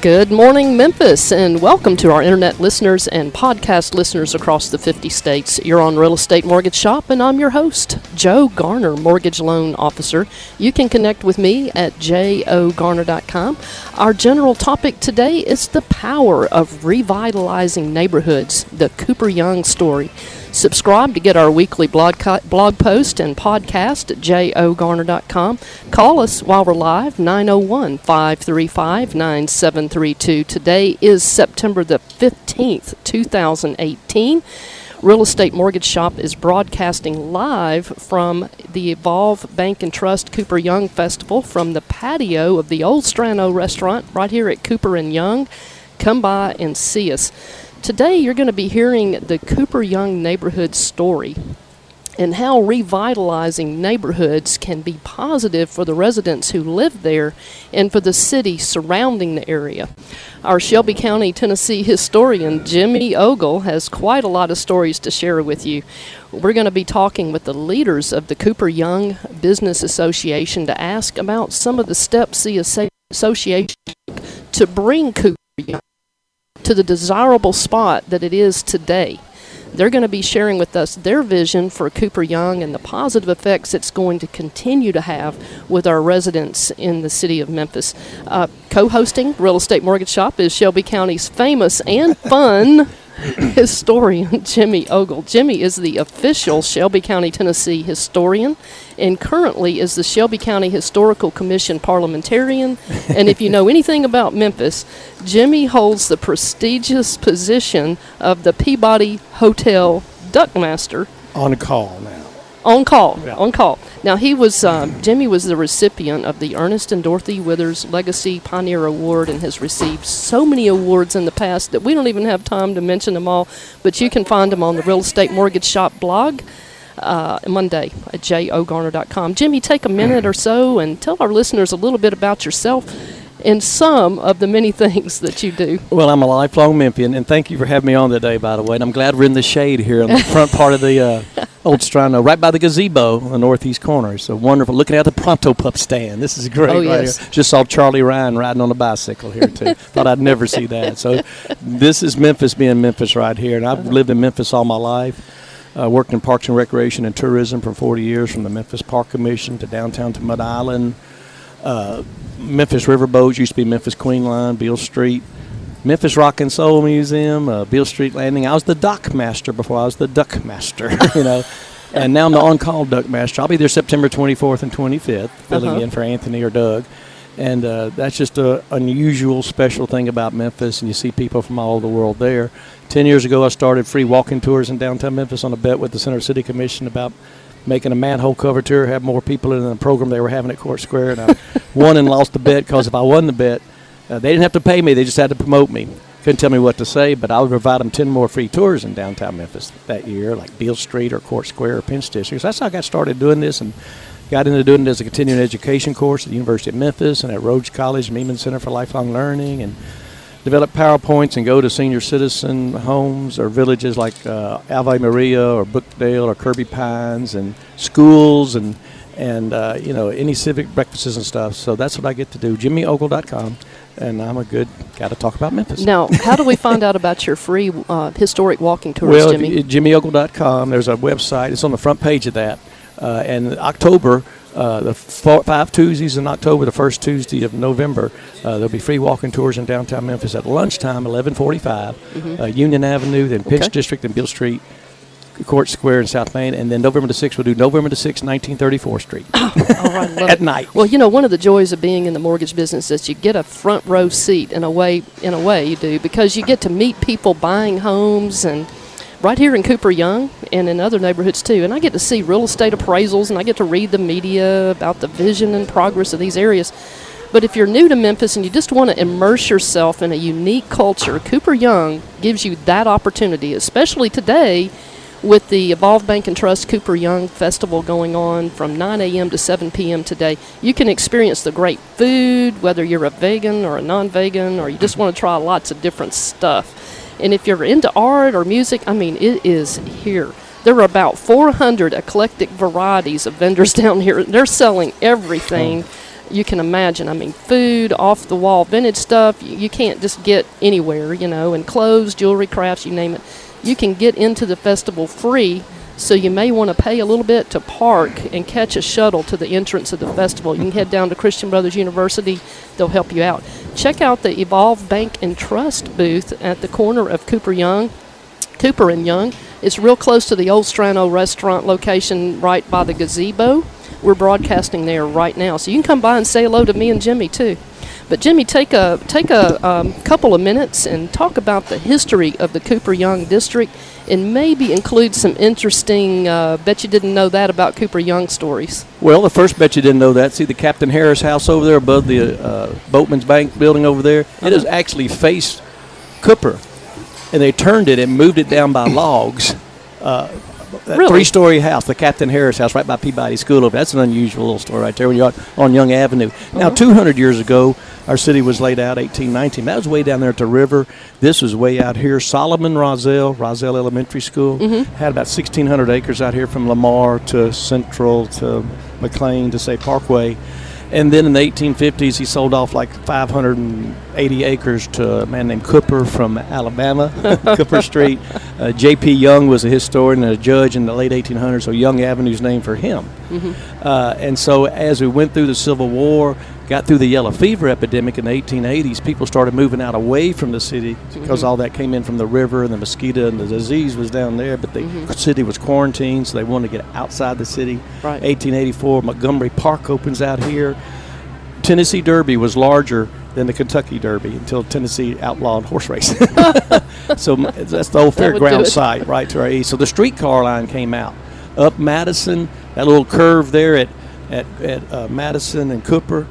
Good morning, Memphis, and welcome to our internet listeners and podcast listeners across the 50 states. You're on Real Estate Mortgage Shop, and I'm your host, Joe Garner, Mortgage Loan Officer. You can connect with me at jogarner.com. Our general topic today is the power of revitalizing neighborhoods, the Cooper Young story. Subscribe to get our weekly blog, co- blog post and podcast at jogarner.com. Call us while we're live, 901 535 9732. Today is September the 15th, 2018. Real Estate Mortgage Shop is broadcasting live from the Evolve Bank and Trust Cooper Young Festival from the patio of the Old Strano restaurant right here at Cooper and Young. Come by and see us. Today, you're going to be hearing the Cooper Young neighborhood story and how revitalizing neighborhoods can be positive for the residents who live there and for the city surrounding the area. Our Shelby County, Tennessee historian Jimmy Ogle has quite a lot of stories to share with you. We're going to be talking with the leaders of the Cooper Young Business Association to ask about some of the steps the association took to bring Cooper Young to the desirable spot that it is today. They're going to be sharing with us their vision for Cooper Young and the positive effects it's going to continue to have with our residents in the city of Memphis. Uh, Co hosting Real Estate Mortgage Shop is Shelby County's famous and fun historian Jimmy Ogle. Jimmy is the official Shelby County, Tennessee historian and currently is the Shelby County Historical Commission parliamentarian. and if you know anything about Memphis, Jimmy holds the prestigious position of the Peabody Hotel Duckmaster. On call now. On call, yeah. on call. Now he was um, Jimmy was the recipient of the Ernest and Dorothy Withers Legacy Pioneer Award and has received so many awards in the past that we don't even have time to mention them all. But you can find them on the Real Estate Mortgage Shop blog. Uh, Monday at jogarner.com. Jimmy, take a minute or so and tell our listeners a little bit about yourself and some of the many things that you do. Well, I'm a lifelong Memphian, and thank you for having me on today, by the way. And I'm glad we're in the shade here in the front part of the uh, Old Strano, right by the gazebo in the northeast corner. So wonderful. Looking at the Pronto Pup stand. This is great. Oh, right yes. Here. Just saw Charlie Ryan riding on a bicycle here, too. Thought I'd never see that. So this is Memphis being Memphis right here. And I've lived in Memphis all my life. Uh, worked in Parks and Recreation and Tourism for 40 years, from the Memphis Park Commission to downtown to Mud Island. Uh, Memphis Riverboats used to be Memphis Queen Line, Beale Street. Memphis Rock and Soul Museum, uh, Beale Street Landing. I was the dock master before I was the duck master, you know. and now I'm the on-call duck master. I'll be there September 24th and 25th, filling Uh-huh. in for Anthony or Doug. And uh, that's just a unusual, special thing about Memphis, and you see people from all over the world there. Ten years ago, I started free walking tours in downtown Memphis on a bet with the Center City Commission about making a manhole cover tour, have more people in the program they were having at Court Square. And I won and lost the bet because if I won the bet, uh, they didn't have to pay me; they just had to promote me. Couldn't tell me what to say, but I would provide them ten more free tours in downtown Memphis that year, like Beale Street or Court Square or Pinch District. So that's how I got started doing this and got into doing it as a continuing education course at the University of Memphis and at Rhodes College, Meeman Center for Lifelong Learning, and develop PowerPoints and go to senior citizen homes or villages like uh, Ave Maria or Brookdale or Kirby Pines and schools and and uh, you know any civic breakfasts and stuff. So that's what I get to do. JimmyOgle.com, and I'm a good guy to talk about Memphis. Now, how do we find out about your free uh, historic walking tours, well, Jimmy? you- JimmyOgle.com. There's a website. It's on the front page of that. Uh, and October, uh, the four, five Tuesdays in October, the first Tuesday of November, uh, there'll be free walking tours in downtown Memphis at lunchtime, 11:45, uh, Union Avenue, then Pinch Mm-hmm. Okay. District, and Beale Street, Court Square in South Main, and then November the 6th, we'll do November the 6th, 1934 Street right, love at night. Well, you know, one of the joys of being in the mortgage business is you get a front row seat in a way. In a way, you do because you get to meet people buying homes and right here in Cooper Young and in other neighborhoods too. And I get to see real estate appraisals and I get to read the media about the vision and progress of these areas. But if you're new to Memphis and you just want to immerse yourself in a unique culture, Cooper Young gives you that opportunity, especially today with the Evolve Bank and Trust Cooper Young Festival going on from 9 a.m. to 7 p.m. today, you can experience the great food, whether you're a vegan or a non vegan, or you just want to try lots of different stuff. And if you're into art or music, I mean, it is here. There are about 400 eclectic varieties of vendors down here. They're selling everything oh. you can imagine. I mean, food, off the wall vintage stuff, you, you can't just get anywhere, you know, and clothes, jewelry, crafts, you name it you can get into the festival free. So you may want to pay a little bit to park and catch a shuttle to the entrance of the festival. You can head down to Christian Brothers University; they'll help you out. Check out the Evolve Bank and Trust booth at the corner of Cooper Young, Cooper and Young. It's real close to the old Strano restaurant location, right by the gazebo. We're broadcasting there right now, so you can come by and say hello to me and Jimmy too. But Jimmy, take a take a um, couple of minutes and talk about the history of the Cooper Young district, and maybe include some interesting. Uh, bet you didn't know that about Cooper Young stories. Well, the first bet you didn't know that. See the Captain Harris house over there above the uh, Boatman's Bank building over there. Uh-huh. It is actually faced Cooper, and they turned it and moved it down by logs. Uh, really? three-story house, the Captain Harris house, right by Peabody School. Over that's an unusual little story right there when you're on Young Avenue. Uh-huh. Now, 200 years ago, our city was laid out 1819. That was way down there at the river. This was way out here. Solomon Rozelle, Rozelle Elementary School, mm-hmm. had about 1,600 acres out here from Lamar to Central to McLean to say Parkway. And then in the 1850s, he sold off like 580 acres to a man named Cooper from Alabama, Cooper Street. Uh, J.P. Young was a historian and a judge in the late 1800s, so Young Avenue's named for him. Mm-hmm. Uh, and so as we went through the Civil War, got through the yellow fever epidemic in the 1880s, people started moving out away from the city because mm-hmm. all that came in from the river and the mosquito and the disease was down there. But the mm-hmm. city was quarantined, so they wanted to get outside the city. Right. 1884, Montgomery Park opens out here. Tennessee Derby was larger than the Kentucky Derby until Tennessee outlawed horse racing. so that's the old fairground site right to our east. So the streetcar line came out up Madison, that little curve there at at, at uh, Madison and Cooper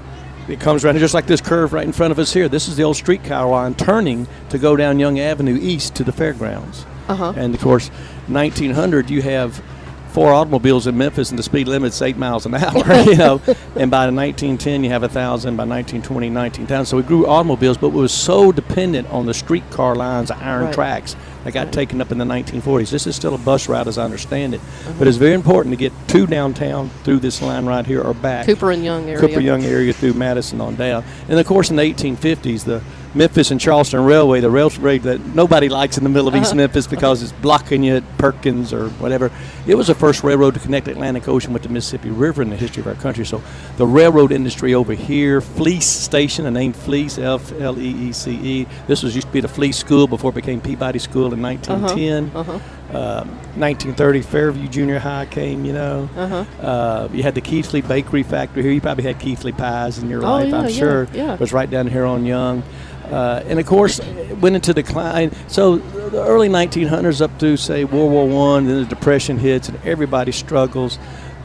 it comes around just like this curve right in front of us here. This is the old streetcar line turning to go down Young Avenue east to the fairgrounds. Uh-huh. And of course, 1900, you have four automobiles in Memphis, and the speed limit's eight miles an hour. you know, and by 1910, you have a thousand. By 1920, 19,000. So we grew automobiles, but we were so dependent on the streetcar lines, iron right. tracks that got taken up in the 1940s. This is still a bus route, as I understand it, uh-huh. but it's very important to get to downtown through this line right here or back. Cooper and Young area. Cooper Young area through Madison on down, and of course in the 1850s the Memphis and Charleston Railway, the railway that nobody likes in the middle of East. Memphis because it's blocking you at Perkins or whatever. It was the first railroad to connect the Atlantic Ocean with the Mississippi River in the history of our country. So the railroad industry over here, Fleece Station, the name Fleece, F L E E C E. This was used to be the Fleece School before it became Peabody School in 1910. Uh-huh. Uh-huh. Uh, 1930 Fairview Junior High came, you know. Uh-huh. Uh, you had the Keithley Bakery Factory here. You probably had Keithley pies in your oh, life, yeah, I'm yeah, sure. Yeah. It was right down here on Young. Uh, and of course, it went into decline. So the early 1900s up to say World War One, then the Depression hits, and everybody struggles.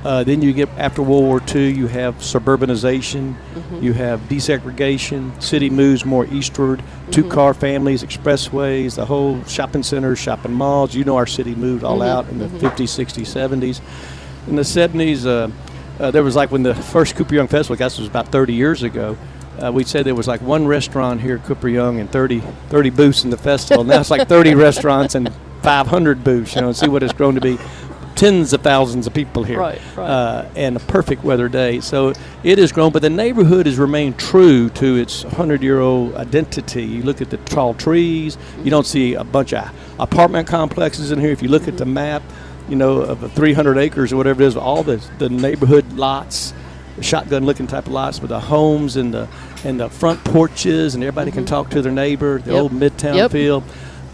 Uh, then you get after World War II, you have suburbanization, mm-hmm. you have desegregation. City moves more eastward. Mm-hmm. Two-car families, expressways, the whole shopping centers, shopping malls. You know, our city moved all mm-hmm. out in the 50s, 60s, 70s. In the 70s, uh, uh, there was like when the first Cooper Young Festival, I guess it was about 30 years ago uh, we said there was like one restaurant here at Cooper Young and 30, 30 booths in the festival. now it's like 30 restaurants and 500 booths, you know, and see what it's grown to be. Tens of thousands of people here. Right, right. Uh, and a perfect weather day. So it has grown, but the neighborhood has remained true to its 100 year old identity. You look at the tall trees, you don't see a bunch of apartment complexes in here. If you look mm-hmm. at the map, you know, of the 300 acres or whatever it is, all the, the neighborhood lots shotgun looking type of lots with the homes and the and the front porches and everybody mm-hmm. can talk to their neighbor the yep. old midtown yep. feel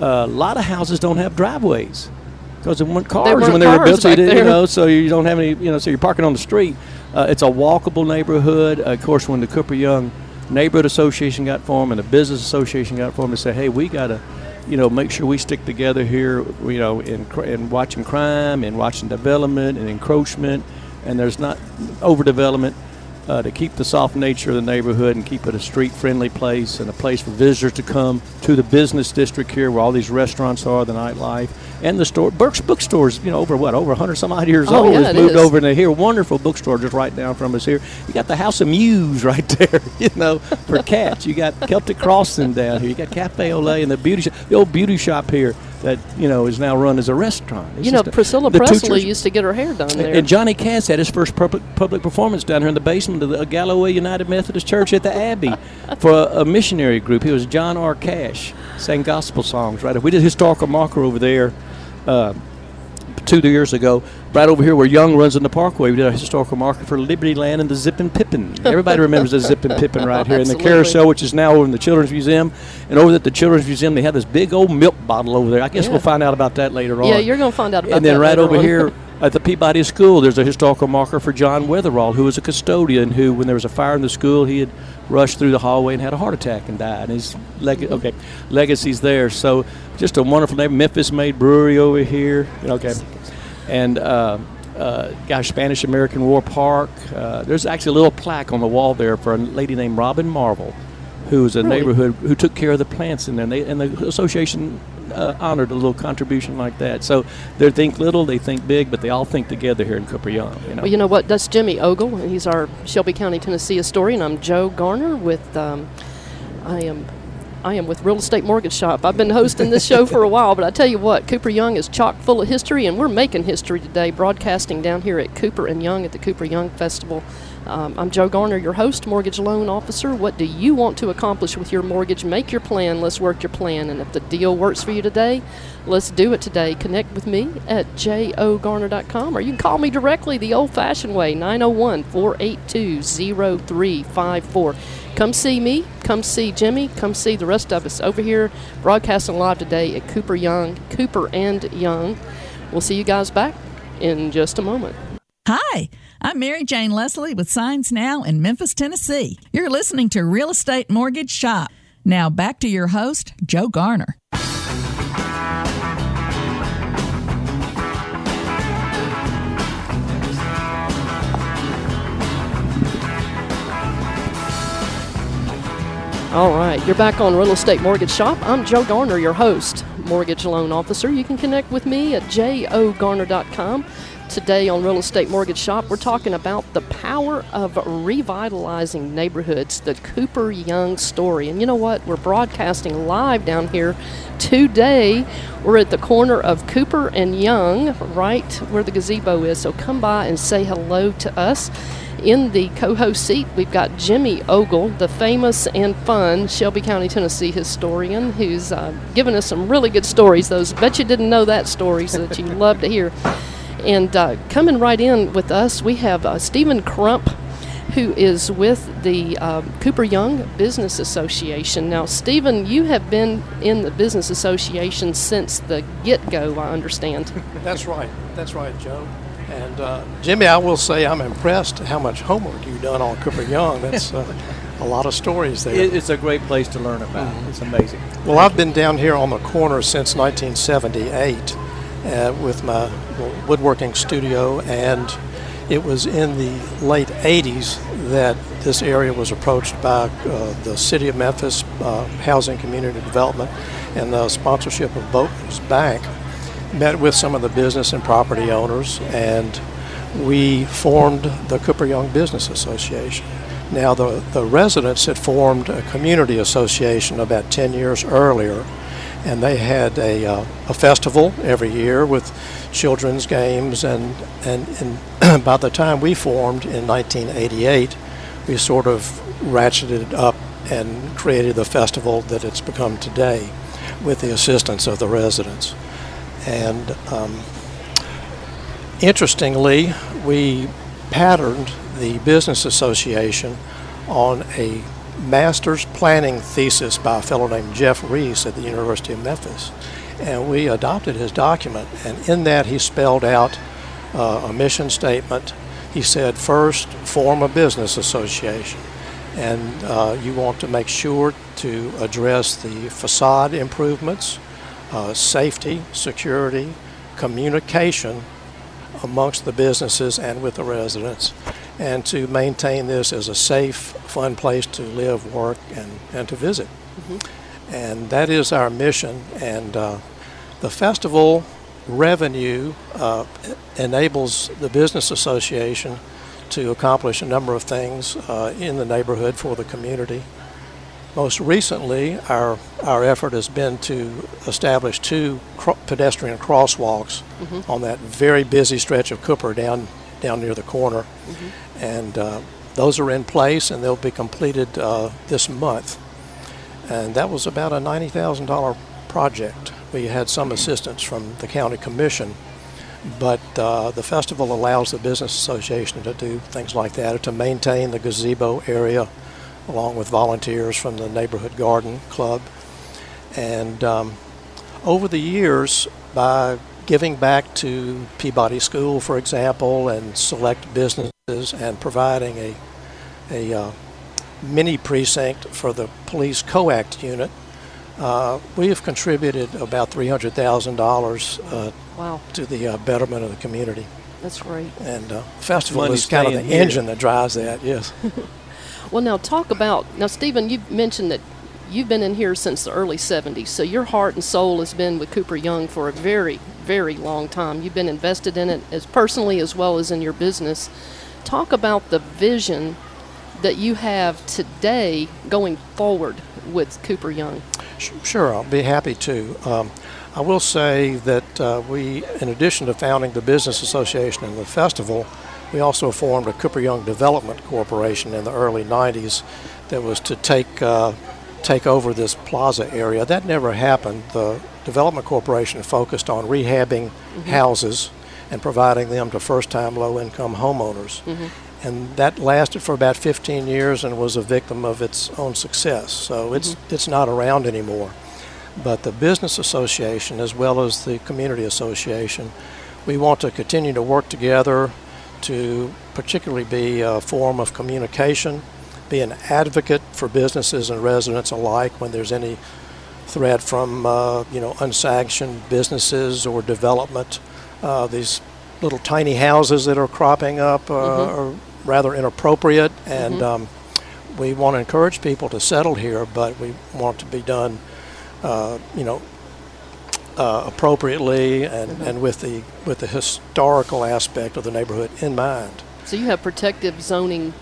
uh, a lot of houses don't have driveways because they weren't cars they weren't when they were built so you, you, know so you don't have any you know so you're parking on the street uh, it's a walkable neighborhood uh, of course when the cooper young neighborhood association got formed and the business association got formed and said hey we got to you know, make sure we stick together here, you know, in, in watching crime and watching development and encroachment and there's not overdevelopment. uh, to keep the soft nature of the neighborhood and keep it a street friendly place and a place for visitors to come to the business district here where all these restaurants are, the nightlife, and the store. Burke's Bookstores, you know, over what, over 100 some odd years Oh, old, yeah, has moved is. over into here. Wonderful bookstore just right down from us here. You got the House of Mews right there, you know, for cats. You got Celtic Crossing down here. You got Cafe Ole and the beauty shop, the old beauty shop here that, you know, is now run as a restaurant. It's You know, a- Priscilla Presley used to get her hair done there. and Johnny Cash had his first public, public performance down here in the basement of the Galloway United Methodist Church at the Abbey for a, a missionary group. He was John R. Cash, sang gospel songs. Right, we did historical marker over there uh, two years ago. Right over here where Young runs in the Parkway, we did a historical marker for Libertyland and the Zippin Pippin. Everybody remembers the Zippin Pippin right here, in the carousel, which is now over in the Children's Museum. And over at the Children's Museum, they have this big old milk bottle over there. I guess Yeah. we'll find out about that later on yeah, you're going to find out about and then right over on. here at the Peabody School, there's a historical marker for John Weatherall, who was a custodian who, when there was a fire in the school, he had rushed through the hallway and had a heart attack and died. And his leg- mm-hmm. okay, legacy's there. So just a wonderful name. Memphis Made Brewery over here. Okay, and. Uh, uh, gosh, Spanish American War Park. Uh, there's actually a little plaque on the wall there for a lady named Robin Marvel, who's a Really? neighborhood who took care of the plants in there. And, they, and the association uh, honored a little contribution like that. So they think little, they think big, but they all think together here in Cooper Young. You know? Well, you know what? That's Jimmy Ogle. and He's our Shelby County, Tennessee historian. I'm Joe Garner with. Um, I am. I am with Real Estate Mortgage Shop. I've been hosting this show for a while, but I tell you what, Cooper Young is chock full of history, and we're making history today, broadcasting down here at Cooper and Young at the Cooper Young Festival. Um, I'm Joe Garner, your host, mortgage loan officer. What do you want to accomplish with your mortgage? Make your plan. Let's work your plan. And if the deal works for you today, let's do it today. Connect with me at jogarner.com or you can call me directly the old fashioned way 901 482 0354. Come see me, come see Jimmy, come see the rest of us over here broadcasting live today at Cooper Young, Cooper and Young. We'll see you guys back in just a moment. Hi, I'm Mary Jane Leslie with Signs Now in Memphis, Tennessee. You're listening to Real Estate Mortgage Shop. Now back to your host, Joe Garner. All right, you're back on Real Estate Mortgage Shop. I'm Joe Garner, your host, mortgage loan officer. You can connect with me at jogarner.com. Today on Real Estate Mortgage Shop, we're talking about the power of revitalizing neighborhoods, the Cooper Young story. And you know what? We're broadcasting live down here today. We're at the corner of Cooper and Young, right where the gazebo is. So come by and say hello to us. In the co host seat, we've got Jimmy Ogle, the famous and fun Shelby County, Tennessee historian, who's uh, given us some really good stories. Those bet you didn't know that stories that you love to hear. And uh, coming right in with us, we have uh, Stephen Crump, who is with the um, Cooper Young Business Association. Now, Stephen, you have been in the Business Association since the get go, I understand. That's right. That's right, Joe. And uh, Jimmy, I will say I'm impressed how much homework you've done on Cooper Young. That's uh, a lot of stories there. It's a great place to learn about. It's amazing. well, I've been down here on the corner since 1978 with my woodworking studio, and it was in the late 80s that this area was approached by uh, the City of Memphis uh, Housing Community Development and the sponsorship of Boatman's Bank. Met with some of the business and property owners, and we formed the Cooper Young Business Association. Now, the, the residents had formed a community association about 10 years earlier, and they had a, uh, a festival every year with children's games. And, and, and by the time we formed in 1988, we sort of ratcheted up and created the festival that it's become today with the assistance of the residents. And um, interestingly, we patterned the Business Association on a master's planning thesis by a fellow named Jeff Reese at the University of Memphis. And we adopted his document, and in that he spelled out uh, a mission statement. He said, first, form a business association. And uh, you want to make sure to address the facade improvements, uh, safety, security, communication amongst the businesses and with the residents, and to maintain this as a safe, fun place to live, work, and, and to visit. Mm-hmm. And that is our mission. And uh, the festival revenue uh, enables the business association to accomplish a number of things uh, in the neighborhood for the community. Most recently, our, our effort has been to establish two cro- pedestrian crosswalks mm-hmm. on that very busy stretch of Cooper down, down near the corner. Mm-hmm. And uh, those are in place and they'll be completed uh, this month. And that was about a $90,000 project. We had some assistance from the county commission but uh, the festival allows the business association to do things like that, to maintain the gazebo area along with volunteers from the neighborhood garden club. And um, over the years, by giving back to Peabody School, for example, and select businesses and providing a, a uh, mini precinct for the police COACT unit, uh, we have contributed about $300,000 uh, wow. to the uh, betterment of the community. That's great. And uh, festival Money is kind of the here. engine that drives that, yes. well, now talk about, now, Stephen, you mentioned that you've been in here since the early 70s, so your heart and soul has been with Cooper Young for a very, very long time. You've been invested in it as personally as well as in your business. Talk about the vision that you have today going forward with Cooper Young. Sure, I'll be happy to. Um, I will say that uh, we, in addition to founding the Business Association and the festival, we also formed a Cooper Young Development Corporation in the early 90s that was to take uh, take over this plaza area. That never happened. The Development Corporation focused on rehabbing mm-hmm. houses and providing them to first-time low-income homeowners. Mm-hmm. And that lasted for about 15 years and was a victim of its own success. So it's mm-hmm. it's not around anymore. But the business association, as well as the community association, we want to continue to work together to particularly be a form of communication, be an advocate for businesses and residents alike when there's any threat from uh, you know unsanctioned businesses or development. Uh, these little tiny houses that are cropping up uh, mm-hmm. are rather inappropriate, and mm-hmm. um, we want to encourage people to settle here, but we want to be done uh, you know, uh, appropriately and, mm-hmm. and with the with the historical aspect of the neighborhood in mind. So you have protective zoning.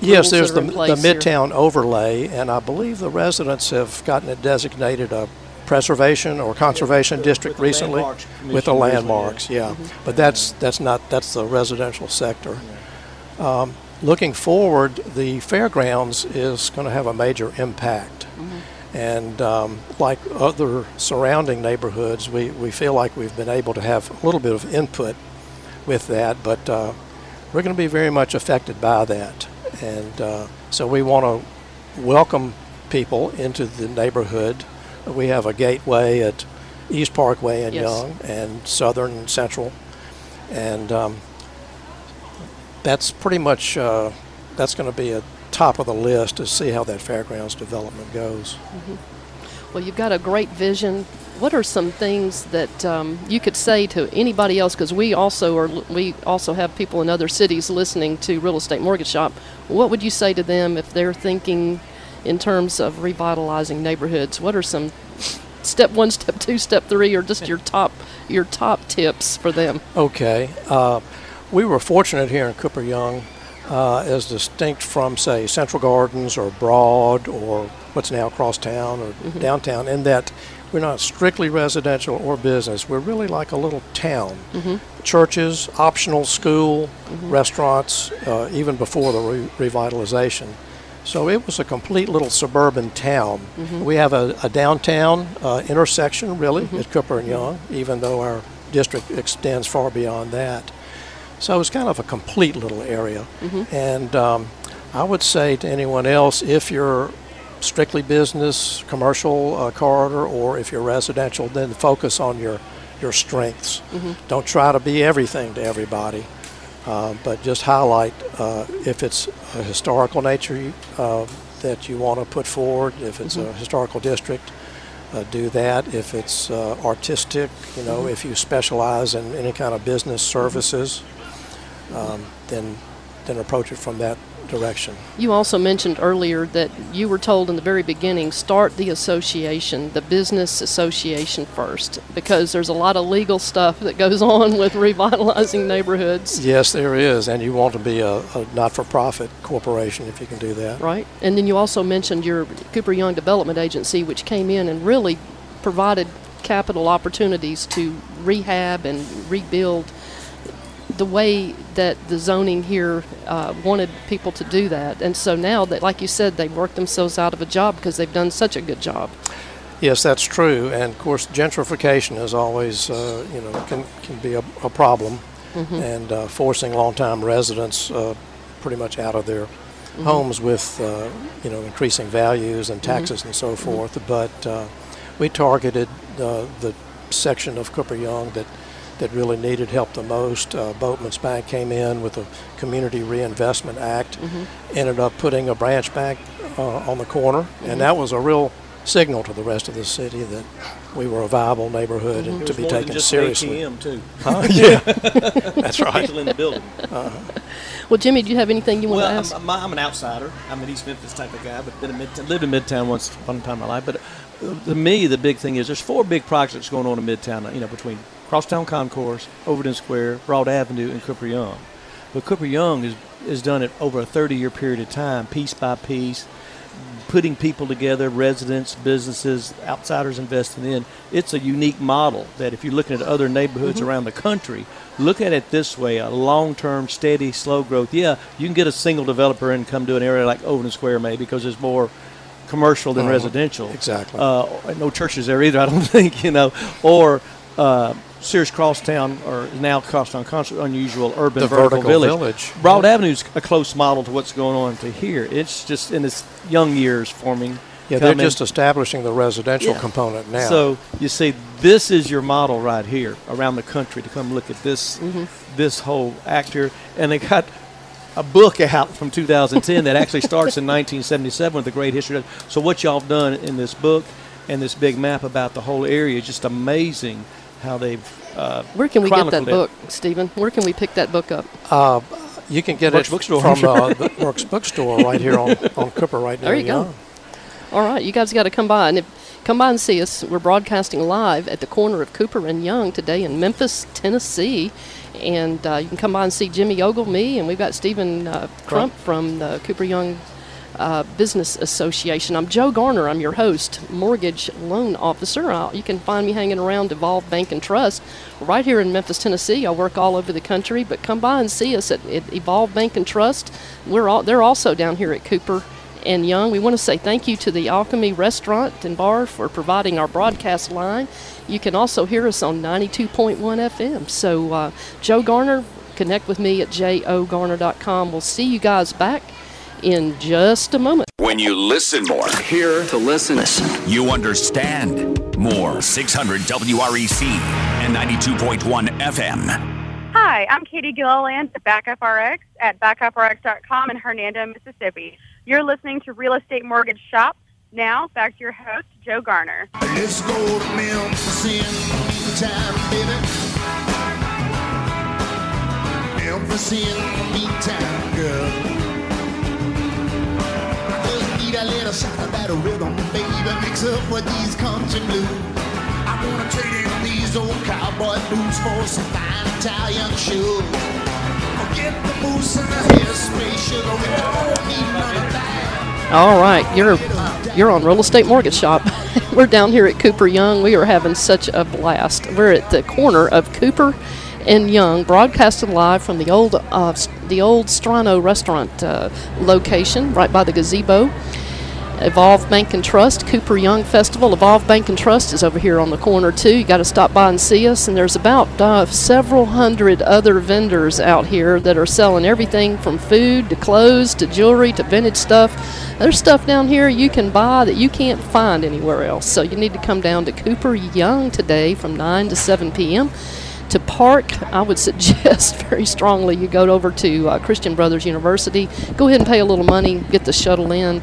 Yes, there's the, the Midtown here. overlay, and I believe the residents have gotten it designated a preservation or conservation district with recently with the landmarks. Yeah, mm-hmm. but that's that's not that's the residential sector. Yeah. Um, looking forward, the fairgrounds is going to have a major impact. Mm-hmm. And um, like other surrounding neighborhoods, we, we feel like we've been able to have a little bit of input with that, but uh, we're going to be very much affected by that. And uh, so we want to welcome people into the neighborhood. We have a gateway at East Parkway and yes. Young and Southern and Central. And um, that's pretty much, uh, that's going to be a top of the list to see how that fairgrounds development goes. Mm-hmm. Well, you've got a great vision. What are some things that um, you could say to anybody else? Because we also are we also have people in other cities listening to Real Estate Mortgage Shop. What would you say to them if they're thinking in terms of revitalizing neighborhoods? What are some step one, step two, step three, or just your top your top tips for them? Okay, uh, we were fortunate here in Cooper Young uh, as distinct from, say, Central Gardens or Broad or what's now Crosstown or mm-hmm. downtown, in that we're not strictly residential or business. We're really like a little town. Mm-hmm. Churches, optional school, mm-hmm. restaurants, uh, even before the re- revitalization. So it was a complete little suburban town. Mm-hmm. We have a, a downtown uh, intersection, really, mm-hmm. at Cooper and Young, even though our district extends far beyond that. So it was kind of a complete little area. Mm-hmm. And um, I would say to anyone else, if you're strictly business, commercial uh, corridor, or if you're residential, then focus on your your strengths. Mm-hmm. Don't try to be everything to everybody, uh, but just highlight uh, if it's a historical nature uh, that you want to put forward. If it's mm-hmm. a historical district, uh, do that. If it's uh, artistic, you know, mm-hmm. if you specialize in any kind of business services um, then then approach it from that direction. You also mentioned earlier that you were told in the very beginning start the association, the business association first, because there's a lot of legal stuff that goes on with revitalizing neighborhoods. Yes, there is, and you want to be a, a not for profit corporation if you can do that. Right. And then you also mentioned your Cooper Young Development Agency, which came in and really provided capital opportunities to rehab and rebuild the way that the zoning here uh, wanted people to do that. And so now that, like you said, they've worked themselves out of a job because they've done such a good job. Yes, that's true. And of course, gentrification is always, uh, you know, can, can be a, a problem Mm-hmm. and uh, forcing longtime residents uh, pretty much out of their Mm-hmm. homes with, uh, you know, increasing values and Mm-hmm. taxes and so forth. But uh, we targeted uh, the section of Cooper Young that that really needed help the most. Uh, Boatman's Bank came in with a Community Reinvestment Act, Mm-hmm. ended up putting a branch bank uh, on the corner, Mm-hmm. and that was a real signal to the rest of the city that we were a viable neighborhood Mm-hmm. and to be taken seriously. too. Huh? yeah, that's right. People in the building. Well, Jimmy, do you have anything you want Well, to I'm, ask? I'm, I'm an outsider. I'm an East Memphis type of guy, but been in Midtown, lived in Midtown once upon a time in my life. But uh, to me, the big thing is there's four big projects going on in Midtown. You know, between Crosstown Concourse, Overton Square, Broad Avenue, and Cooper Young. But Cooper Young has has done it over a 30 year period of time, piece by piece, putting people together, residents, businesses, outsiders investing in. It's a unique model that if you're looking at other neighborhoods around the country, look at it this way a long term, steady, slow growth. Yeah, you can get a single developer and come to an area like Overton Square, maybe, because there's more commercial than Mhm. residential. Exactly. Uh, no churches there either, I don't think, you know. Or uh, Sears Crosstown, or now Crosstown Concourse, unusual urban The vertical, vertical village. village. Broad Avenue's a close model to what's going on to here. It's just in its young years forming. Yeah, they're coming. just establishing the residential Yeah. component now. So you see, this is your model right here around the country to come look at this Mm-hmm. this whole act here, and they got a book out from 2010 that actually starts in 1977 with the great history. So what y'all have done in this book and this big map about the whole area is just amazing how they've. Uh, Where can we get that it. book, Stephen? Where can we pick that book up? uh, you can get Burke's it Bookstore. from uh, the Burke's Bookstore right here on, on Cooper right now. There you go. All right, you guys got to come by and if, come by and see us. We're broadcasting live at the corner of Cooper and Young today in Memphis, Tennessee, and uh, you can come by and see Jimmy Ogle, me, and we've got Stephen uh, Crump from the Cooper Young uh, Business Association. I'm Joe Garner. I'm your host, mortgage loan officer. Uh, you can find me hanging around Evolve Bank and Trust right here in Memphis, Tennessee. I work all over the country, but come by and see us at, at Evolve Bank and Trust. We're all they're also down here at Cooper and Young. We want to say thank you to the Alchemy Restaurant and Bar for providing our broadcast line. You can also hear us on 92.1 FM. So, uh, Joe Garner, connect with me at jogarner.com. We'll see you guys back in just a moment. When you listen more, Here to listen. you understand more. 600 WREC and 92.1 FM. Hi, I'm Katie Gilliland at Backup RX at backuprx.com in Hernando, Mississippi. You're listening to Real Estate Mortgage Shop. Now, back to your host, Joe Garner. Let's go to Memphis in the meantime, baby. Memphis in the meantime, girl. A little shot of that rhythm, baby. Mix up with these country blues. I wanna trade in these old cowboy boots for some fine Italian shoes. Forget the boots and the hairspray, sugar. We don't need none of that. All right, you're you're on Real Estate Mortgage Shop. We're down here at Cooper Young. We are having such a blast. We're at the corner of Cooper and Young, broadcasting live from the old uh, the old Strano restaurant uh, location, right by the gazebo. Evolve Bank and Trust, Cooper Young Festival. Evolve Bank and Trust is over here on the corner too. You got to stop by and see us. And there's about uh, several hundred other vendors out here that are selling everything from food to clothes to jewelry to vintage stuff. There's stuff down here you can buy that you can't find anywhere else. So you need to come down to Cooper Young today from 9 to 7 p.m. To park, I would suggest very strongly you go over to uh, Christian Brothers University. Go ahead and pay a little money, get the shuttle in.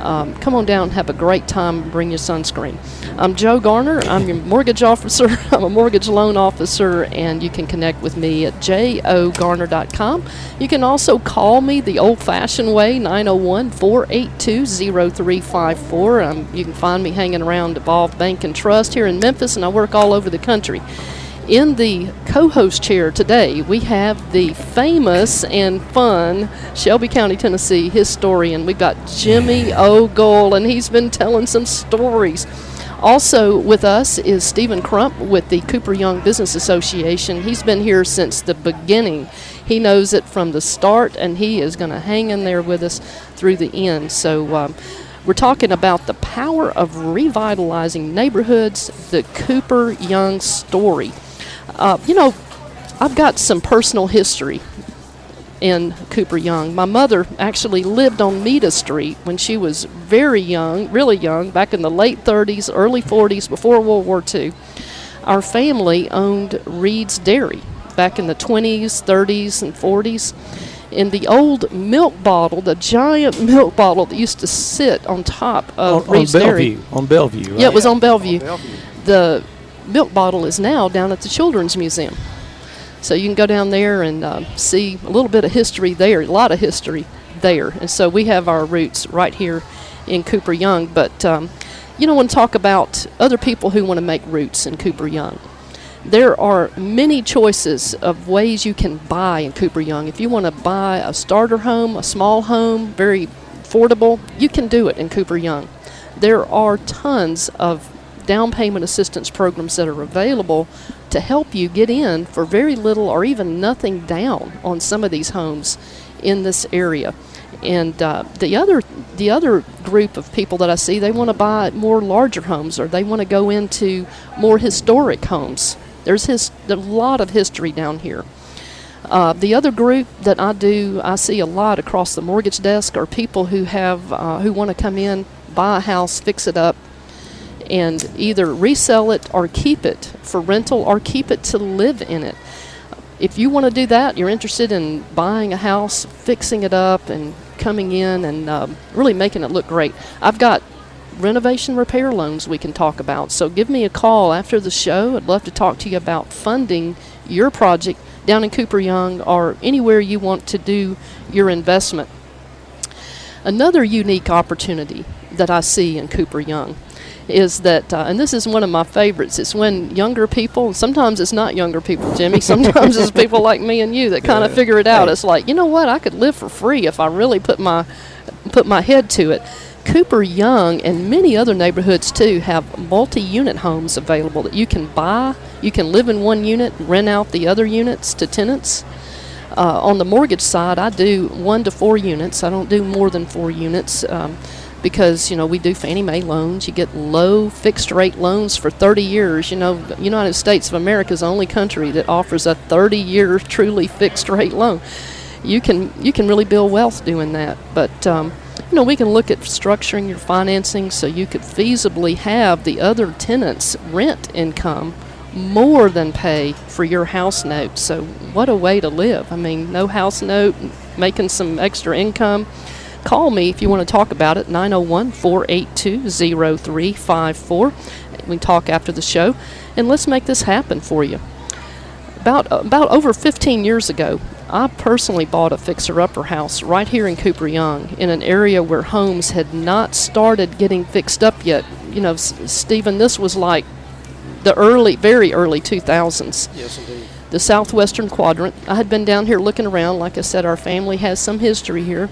Um, come on down, have a great time, bring your sunscreen. I'm Joe Garner. I'm your mortgage officer. I'm a mortgage loan officer, and you can connect with me at jogarner.com. You can also call me the old fashioned way, 901 482 0354. Um, You can find me hanging around Evolve Bank and Trust here in Memphis, and I work all over the country. In the co host chair today, we have the famous and fun Shelby County, Tennessee historian. We've got Jimmy Ogle, and he's been telling some stories. Also with us is Stephen Crump with the Cooper Young Business Association. He's been here since the beginning. He knows it from the start, and he is going to hang in there with us through the end. So, um, we're talking about the power of revitalizing neighborhoods, the Cooper Young story. Uh, you know, I've got some personal history in Cooper Young. My mother actually lived on Meta Street when she was very young, really young, back in the late 30s, early 40s, before World War II. Our family owned Reed's Dairy back in the 20s, 30s, and 40s. In the old milk bottle, the giant milk bottle that used to sit on top of on, Reed's on Dairy. Bellevue. On Bellevue. Right? Yeah, it was on Bellevue. The milk bottle is now down at the Children's Museum. So you can go down there and uh, see a little bit of history there, a lot of history there. And so we have our roots right here in Cooper Young. But um, you know, want to talk about other people who want to make roots in Cooper Young. There are many choices of ways you can buy in Cooper Young. If you want to buy a starter home, a small home, very affordable, you can do it in Cooper Young. There are tons of down payment assistance programs that are available to help you get in for very little or even nothing down on some of these homes in this area. And uh, the other the other group of people that I see, they want to buy more larger homes or they want to go into more historic homes. There's his a lot of history down here. Uh, the other group that I do, I see a lot across the mortgage desk are people who have uh, who want to come in, buy a house, fix it up, and either resell it or keep it for rental or keep it to live in it. If you want to do that, you're interested in buying a house, fixing it up, and coming in and um, really making it look great. I've got renovation repair loans we can talk about. So give me a call after the show. I'd love to talk to you about funding your project down in Cooper Young or anywhere you want to do your investment. Another unique opportunity that I see in Cooper Young is that, uh, and this is one of my favorites, it's when younger people, sometimes it's not younger people, Jimmy, sometimes it's people like me and you that kind of figure it out. It's like, you know what, I could live for free if I really put my, put my head to it. Cooper Young and many other neighborhoods too have multi unit homes available that you can buy. You can live in one unit, rent out the other units to tenants. Uh, on the mortgage side, I do one to four units. I don't do more than four units um, because you know we do Fannie Mae loans. You get low fixed rate loans for 30 years. You know, United States of America is the only country that offers a 30 year truly fixed rate loan. You can you can really build wealth doing that, but um, you know, we can look at structuring your financing so you could feasibly have the other tenants' rent income more than pay for your house note. So, what a way to live! I mean, no house note, making some extra income. Call me if you want to talk about it, 901 482 0354. We talk after the show, and let's make this happen for you. About, uh, about over 15 years ago, I personally bought a fixer upper house right here in Cooper Young in an area where homes had not started getting fixed up yet. You know, S- Stephen, this was like the early, very early 2000s. Yes, indeed. The southwestern quadrant. I had been down here looking around. Like I said, our family has some history here.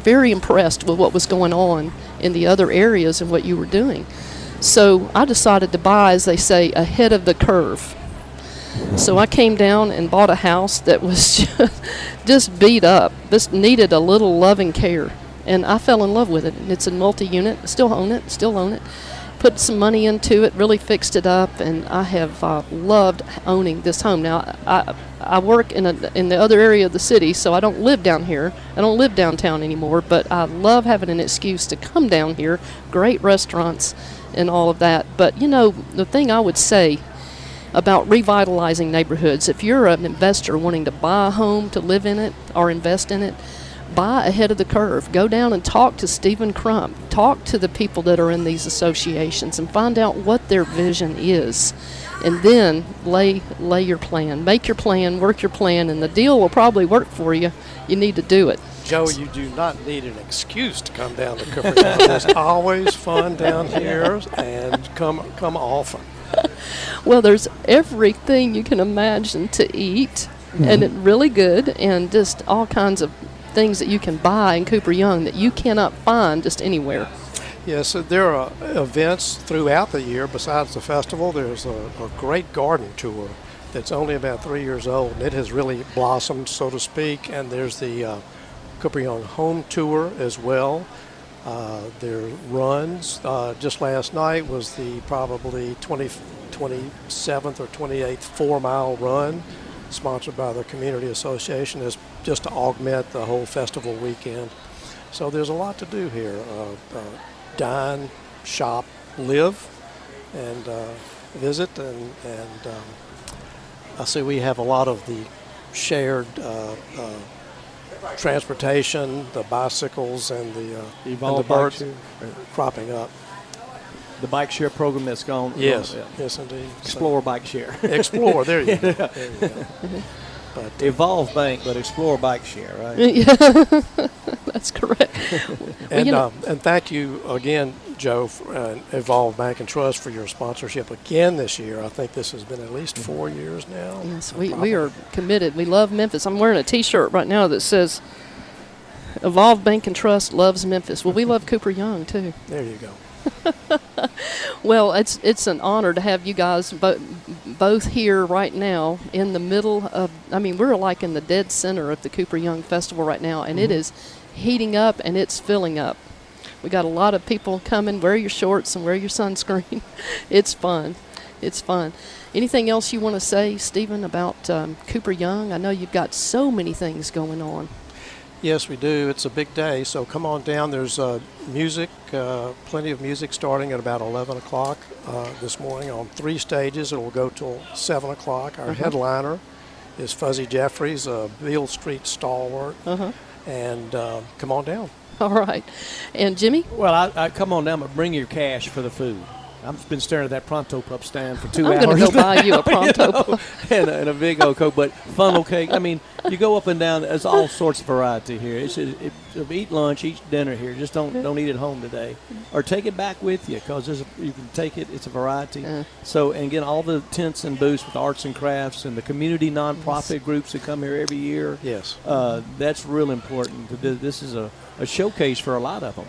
Very impressed with what was going on in the other areas and what you were doing. So I decided to buy, as they say, ahead of the curve. So I came down and bought a house that was just, beat up. just needed a little loving care. And I fell in love with it. And It's a multi unit. Still own it. Still own it. Put some money into it, really fixed it up, and I have uh, loved owning this home. Now, I, I work in, a, in the other area of the city, so I don't live down here. I don't live downtown anymore, but I love having an excuse to come down here. Great restaurants and all of that. But, you know, the thing I would say about revitalizing neighborhoods. If you're an investor wanting to buy a home to live in it or invest in it, buy ahead of the curve. Go down and talk to Stephen Crump. Talk to the people that are in these associations and find out what their vision is. And then lay lay your plan. Make your plan, work your plan, and the deal will probably work for you. You need to do it. Joe, you do not need an excuse to come down to Cooperstown. It's always fun down here, and come come often. Well, there's everything you can imagine to eat, and it's mm-hmm. really good, and just all kinds of things that you can buy in Cooper Young that you cannot find just anywhere. Yes, there are events throughout the year besides the festival. There's a, a great garden tour that's only about three years old, and it has really blossomed, so to speak. And there's the uh, Cooper Young Home Tour as well. Uh, there runs. Uh, just last night was the probably 20, 27th or 28th four mile run sponsored by the Community Association just to augment the whole festival weekend. So there's a lot to do here. Uh, uh, dine, shop, live, and uh, visit. And, and um, I see we have a lot of the shared uh, uh, transportation, the bicycles, and the, uh, and the birds cropping up. The bike share program that's gone. Yes, yes, indeed. So- Explore Bike Share. Explore. There you go. There you go. But uh, Evolve Bank, but Explore Bike Share, right? yeah, that's correct. Well, And, you know- um, and thank you again, Joe, for, uh, Evolve Bank and Trust for your sponsorship again this year. I think this has been at least four years now. Yes, we, we are committed. We love Memphis. I'm wearing a T-shirt right now that says "Evolve Bank and Trust loves Memphis." Well, we love Cooper Young too. There you go. Well, it's it's an honor to have you guys bo- both here right now in the middle of. I mean, we're like in the dead center of the Cooper Young Festival right now, and it is heating up and it's filling up. We got a lot of people coming. Wear your shorts and wear your sunscreen. it's fun. It's fun. Anything else you want to say, Stephen, about um, Cooper Young? I know you've got so many things going on. Yes, we do. It's a big day, so come on down. There's uh, music, uh, plenty of music starting at about 11 o'clock uh, this morning on three stages. It will go till 7 o'clock. Our headliner is Fuzzy Jeffries, a Beale Street stalwart. Uh-huh. And uh, come on down. All right. And Jimmy? Well, I, I come on down, but bring your cash for the food. I've been staring at that Pronto Pup stand for 2 I'm hours. going to go buy you a pronto. you know, and, a, and a big old Coke, but funnel cake. I mean, you go up and down. There's all sorts of variety here. It's it, it, eat lunch, eat dinner here. Just don't don't eat at home today, or take it back with you because you can take it. It's a variety. Uh. So and again, all the tents and booths with arts and crafts and the community nonprofit groups that come here every year. Yes. Uh, that's real important. This is a, a showcase for a lot of them.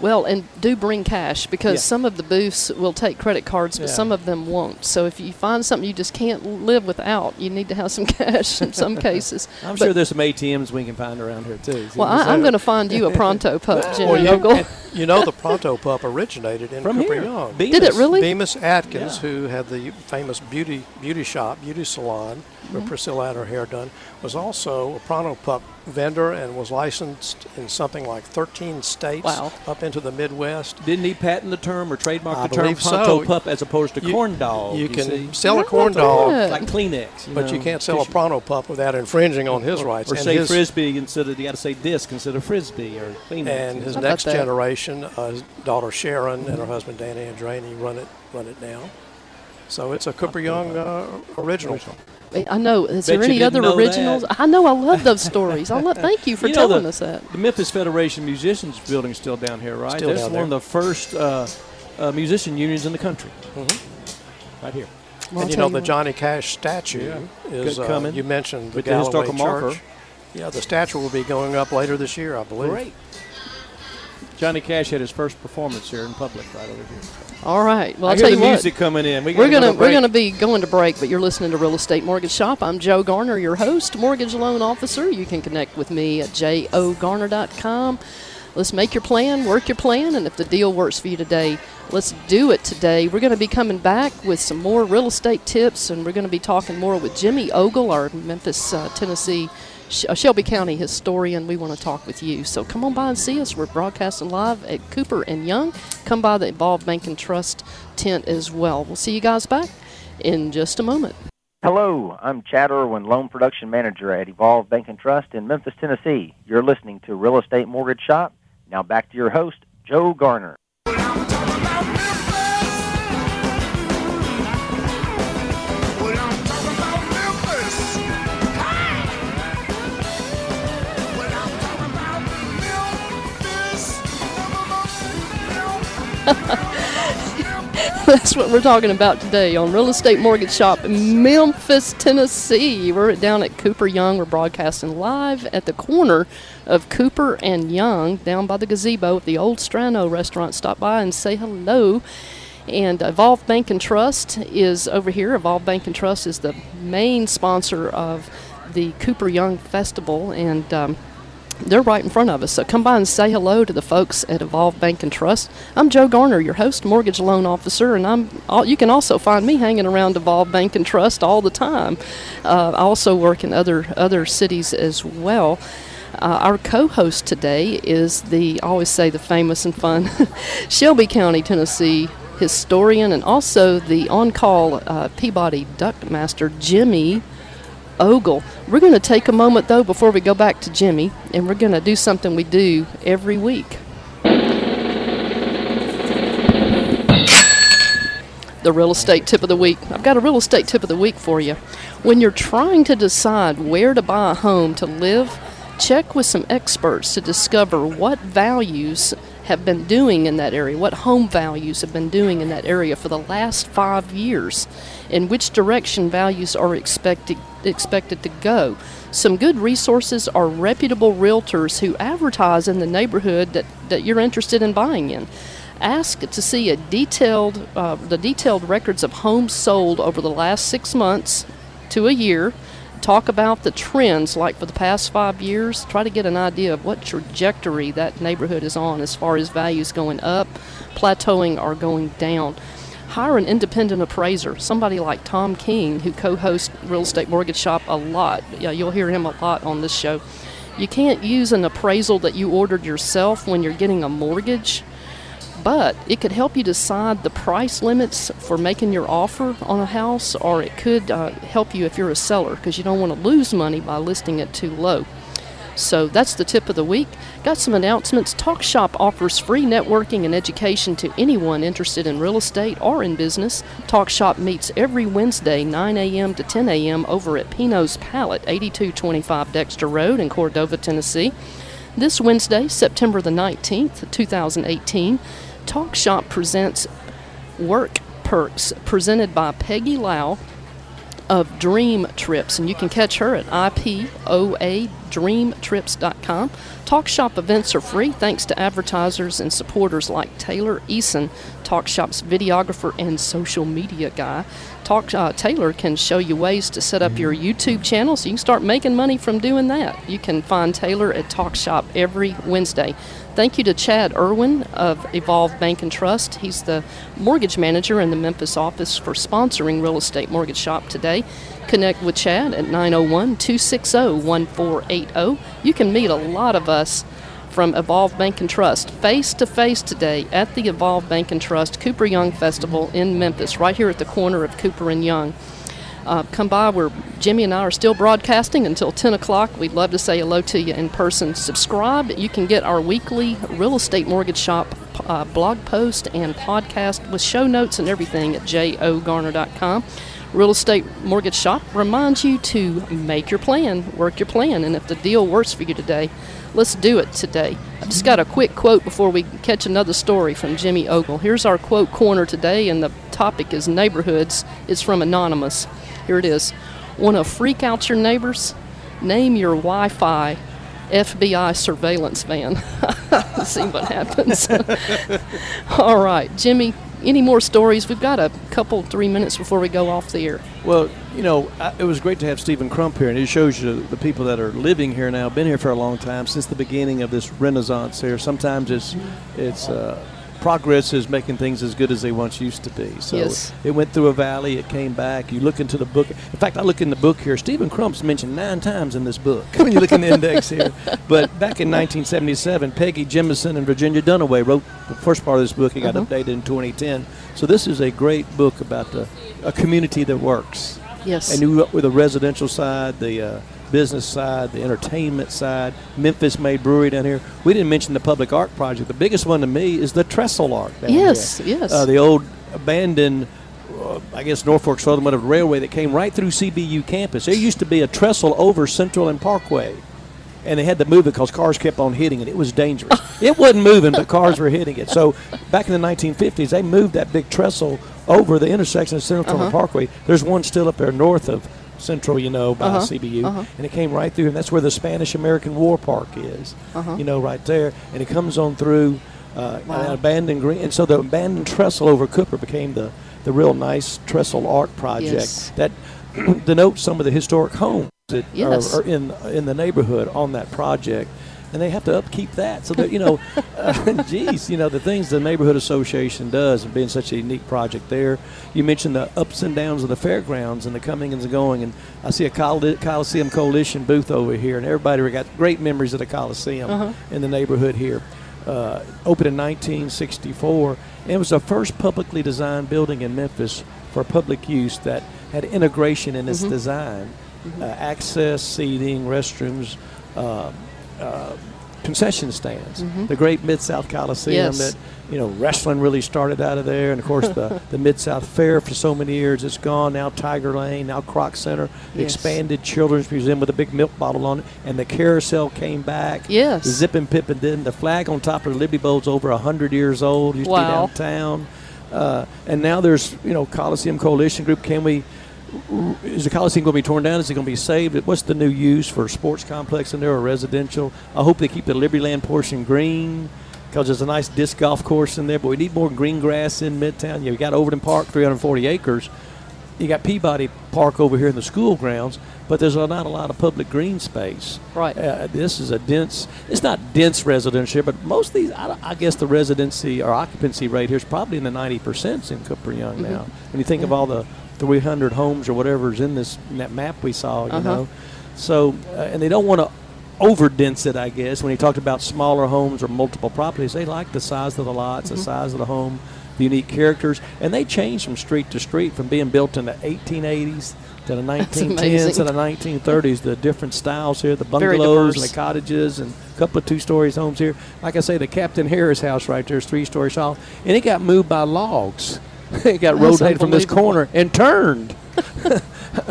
Well, and do bring cash because Yeah. some of the booths will take credit cards, but Yeah. some of them won't. So if you find something you just can't live without, you need to have some cash in some cases. I'm But- sure there's some ATMs we can find around here too. Well, I, I'm going to find you a pronto pup, Jimmy Well, you, you know the Pronto Pup originated in from Cooper here. Young. Bemis. Did it really? Bemis Atkins, Yeah. who had the famous beauty beauty shop, beauty salon, where Mm-hmm. Priscilla had her hair done, was also a Pronto Pup vendor and was licensed in something like 13 states Wow. up into the Midwest. Didn't he patent the term or trademark I the term believe pronto so. pup as opposed to You- corn dog? You can see? sell a corn dog, Yeah. like Kleenex, but you can't sell a tissue. Pronto Pup without infringing on his rights. Or and say his, frisbee instead of you got to say disc instead of frisbee or Kleenex. And his How next that? generation, uh, his daughter Sharon and her husband Danny Andraney run it run it now. So it's a Cooper Young uh, original. I know. Is Bet there any other originals? that. I know. I love those stories. I love. Thank you for You know telling the- us that. the Memphis Federation Musicians Building is still down here, right? Still This down is one of the first uh, uh, musician unions in the country. Mm-hmm. Right here. Well, and I'll you know the what. Johnny Cash statue is Good uh, coming. you mentioned the With the Galloway historical Church. marker. Yeah, the statue will be going up later this year, I believe. Great. Johnny Cash had his first performance here in public right over here. All right. Well, I I'll hear tell the you what. music coming in. We We're gotta go gonna we're gonna be going to break, but you're listening to Real Estate Mortgage Shop. I'm Joe Garner, your host, mortgage loan officer. You can connect with me at jogarner.com. Let's make your plan, work your plan, and if the deal works for you today, let's do it today. We're going to be coming back with some more real estate tips, and we're going to be talking more with Jimmy Ogle, our Memphis, uh, Tennessee, Sh- uh, Shelby County historian. We want to talk with you. So come on by and see us. We're broadcasting live at Cooper and Young. Come by the Evolve Bank and Trust tent as well. We'll see you guys back in just a moment. Hello, I'm Chad Irwin, Loan Production Manager at Evolve Bank and Trust in Memphis, Tennessee. You're listening to Real Estate Mortgage Shop. Now back to your host, Joe Garner. That's what we're talking about today on Real Estate Mortgage Shop in Memphis, Tennessee. We're down at Cooper Young. We're broadcasting live at the corner of Cooper and Young down by the gazebo at the old Strano restaurant. Stop by and say hello. And Evolve Bank and Trust is over here. Evolve Bank and Trust is the main sponsor of the Cooper Young Festival. And um, they're right in front of us. So come by and say hello to the folks at Evolve Bank and Trust. I'm Joe Garner, your host, mortgage loan officer, and I'm. You can also find me hanging around Evolve Bank and Trust all the time. Uh, I also work in other other cities as well. Uh, our co-host today is the I always say the famous and fun Shelby County, Tennessee historian, and also the on-call uh, Peabody Duck Master Jimmy Ogle. We're going to take a moment, though, before we go back to Jimmy, and we're going to do something we do every week. The real estate tip of the week. I've got a real estate tip of the week for you. When you're trying to decide where to buy a home to live, check with some experts to discover what values have been doing in that area, what home values have been doing in that area for the last five years, and which direction values are expected expected to go. Some good resources are reputable realtors who advertise in the neighborhood that, that you're interested in buying in. Ask to see a detailed uh, the detailed records of homes sold over the last six months to a year talk about the trends like for the past five years try to get an idea of what trajectory that neighborhood is on as far as values going up plateauing or going down hire an independent appraiser somebody like tom king who co-hosts real estate mortgage shop a lot yeah you'll hear him a lot on this show you can't use an appraisal that you ordered yourself when you're getting a mortgage but it could help you decide the price limits for making your offer on a house, or it could uh, help you if you're a seller because you don't want to lose money by listing it too low. So that's the tip of the week. Got some announcements. Talk Shop offers free networking and education to anyone interested in real estate or in business. Talk Shop meets every Wednesday, 9 a.m. to 10 a.m. over at Pinot's Palette, 8225 Dexter Road in Cordova, Tennessee. This Wednesday, September the 19th, 2018, Talk Shop presents Work Perks, presented by Peggy Lau of Dream Trips, and you can catch her at ipoadreamtrips.com. Talk Shop events are free thanks to advertisers and supporters like Taylor Eason, Talk Shop's videographer and social media guy. Talk uh, Taylor can show you ways to set up your YouTube channel so you can start making money from doing that. You can find Taylor at Talk Shop every Wednesday. Thank you to Chad Irwin of Evolve Bank and Trust. He's the mortgage manager in the Memphis office for sponsoring Real Estate Mortgage Shop today. Connect with Chad at 901 260 1480. You can meet a lot of us from Evolve Bank and Trust face to face today at the Evolve Bank and Trust Cooper Young Festival in Memphis, right here at the corner of Cooper and Young. Uh, come by where Jimmy and I are still broadcasting until 10 o'clock. We'd love to say hello to you in person. Subscribe. You can get our weekly real estate mortgage shop uh, blog post and podcast with show notes and everything at jogarner.com. Real Estate Mortgage Shop reminds you to make your plan, work your plan, and if the deal works for you today, let's do it today. I just got a quick quote before we catch another story from Jimmy Ogle. Here's our quote corner today, and the topic is neighborhoods. It's from Anonymous. Here it is. Want to freak out your neighbors? Name your Wi Fi FBI surveillance van. See what happens. All right, Jimmy, any more stories? We've got a couple, three minutes before we go off the air. Well, you know, I, it was great to have Stephen Crump here, and it shows you the people that are living here now, been here for a long time, since the beginning of this renaissance here. Sometimes it's, it's, uh, progress is making things as good as they once used to be. So Yes. it went through a valley, it came back. You look into the book. In fact, I look in the book here. Stephen Crump's mentioned nine times in this book when you look in the index here. But back in 1977, Peggy Jemison and Virginia Dunaway wrote the first part of this book. It got updated in 2010. So this is a great book about the, a community that works. Yes. And with the residential side, the uh, business side, the entertainment side. Memphis Made Brewery down here. We didn't mention the public art project. The biggest one to me is the Trestle Art down Yes, here. yes. Uh, the old abandoned, uh, I guess, Norfolk Southern whatever railway that came right through CBU campus. There used to be a trestle over Central and Parkway. And they had to move it because cars kept on hitting it. It was dangerous. it wasn't moving, but cars were hitting it. So back in the 1950s, they moved that big trestle over the intersection of Central Uh-huh. and Parkway. There's one still up there north of Central, you know, by Uh-huh. CBU, Uh-huh. and it came right through, and that's where the Spanish American War Park is, Uh-huh. you know, right there, and it comes on through uh, Wow. an abandoned green, and so the abandoned trestle over Cooper became the the real nice trestle art project Yes. that denotes some of the historic homes that Yes. are, are in in the neighborhood on that project. And they have to upkeep that, so that you know, uh, geez, you know the things the neighborhood association does, and being such a unique project there. You mentioned the ups and downs of the fairgrounds and the coming and the going, and I see a Coliseum Coalition booth over here, and everybody got great memories of the Coliseum Uh-huh. in the neighborhood here. Uh, opened in 1964, and it was the first publicly designed building in Memphis for public use that had integration in Mm-hmm. its design, uh, access, seating, restrooms. Uh, uh, concession stands. The great Mid South Coliseum Mm-hmm. Yes. that you know wrestling really started out of there, and of course the the Mid South Fair for so many years it's gone. Now Tiger Lane, now Kroc Center, Yes. expanded children's museum with a big milk bottle on it, and the carousel came back. Yes. Zippin Pippin and then the flag on top of the Liberty is over hundred years old. Used Wow. to be downtown, uh, and now there's you know Coliseum Coalition Group. Can we? Is the Coliseum going to be torn down? Is it going to be saved? What's the new use for a sports complex in there or residential? I hope they keep the Libertyland portion green because there's a nice disc golf course in there, but we need more green grass in Midtown. You got Overton Park, 340 acres. You got Peabody Park over here in the school grounds, but there's not a lot of public green space. Right. Uh, this is a dense. It's not dense residential, but most of these, I, I guess, the residency or occupancy rate here is probably in the 90 percent in Cooper Young Mm-hmm. now. When you think of all the 300 homes or whatever's in this in that map we saw, you Uh-huh. know, so uh, and they don't want to overdense it. I guess when he talked about smaller homes or multiple properties, they like the size of the lots, Mm-hmm. the size of the home, the unique characters, and they change from street to street from being built in the 1880s to the 1910s to the 1930s. The different styles here, the bungalows and the cottages, and a couple of two-stories homes here. Like I say, the Captain Harris house right there is three-story tall, and it got moved by logs. It got rotated from this corner and turned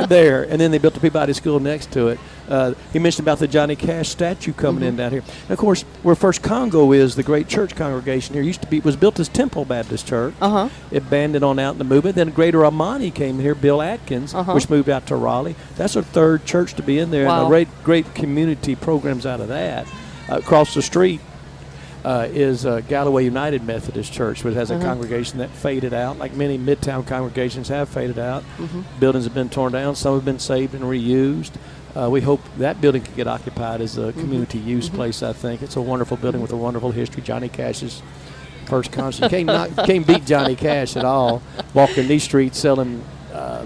there, and then they built the Peabody School next to it. Uh, he mentioned about the Johnny Cash statue coming Mm-hmm. in down here. And of course, where First Congo is, the great church congregation here used to be was built as Temple Baptist Church. Uh huh. It abandoned on out in the movement. Then Greater Amani came here, Bill Atkins, Uh-huh. which moved out to Raleigh. That's our third church to be in there, and Wow. a great, great community programs out of that. Uh, across the street uh, is uh, Galloway United Methodist Church, which has a Uh-huh. congregation that faded out, like many Midtown congregations have faded out. Mm-hmm. Buildings have been torn down, some have been saved and reused. Uh, we hope that building can get occupied as Mm-hmm. a community use place. I think it's a wonderful building with a wonderful history. Johnny Cash's first concert. You can't, not, can't beat Johnny Cash at all. Walking these streets selling uh,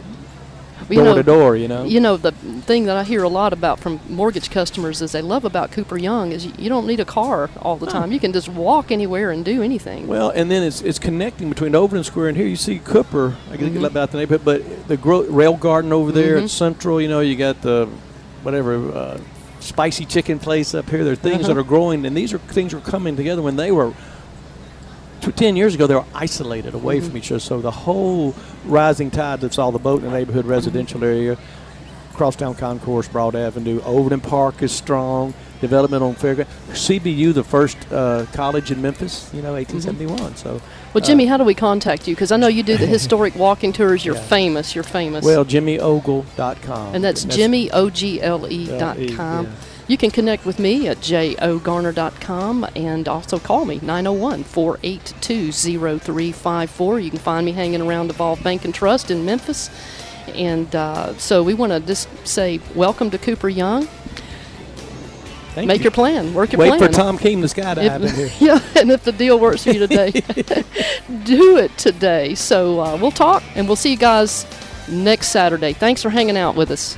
You door know- to door, you know. You know, the thing that I hear a lot about from mortgage customers is they love about Cooper Young is you, you don't need a car all the time. You can just walk anywhere and do anything. Well, and then it's it's connecting between Overton Square and here. You see Cooper. I can Mm-hmm. get about the neighborhood, but the gro- Railgarten over there at Central. You know, you got the whatever uh, spicy chicken place up here. There are things Uh-huh. that are growing, and these are things are coming together. When they were tw- ten years ago, they were isolated away Mm-hmm. from each other. So the whole rising tide that saw the boat in the neighborhood residential area. Crosstown Concourse, Broad Avenue, Overton Park is strong. Development on Fairground. CBU, the first uh, college in Memphis, you know, 1871. So, well, Jimmy, how do we contact you? Because I know you do the historic walking tours. You're Yeah. famous. You're famous. well, JimmyOgle.com. and that's Jimmy O G L E dot L E, com. yeah. You can connect with me at jogarner.com and also call me 901 482 0354. You can find me hanging around Evolve Bank and Trust in Memphis. And uh, so we want to just say welcome to Cooper Young. Thank Make you. your plan. Work your Wait plan. for Tom King to skydive in here. Yeah, and if the deal works for you today, do it today. So uh, we'll talk, and we'll see you guys next Saturday. Thanks for hanging out with us.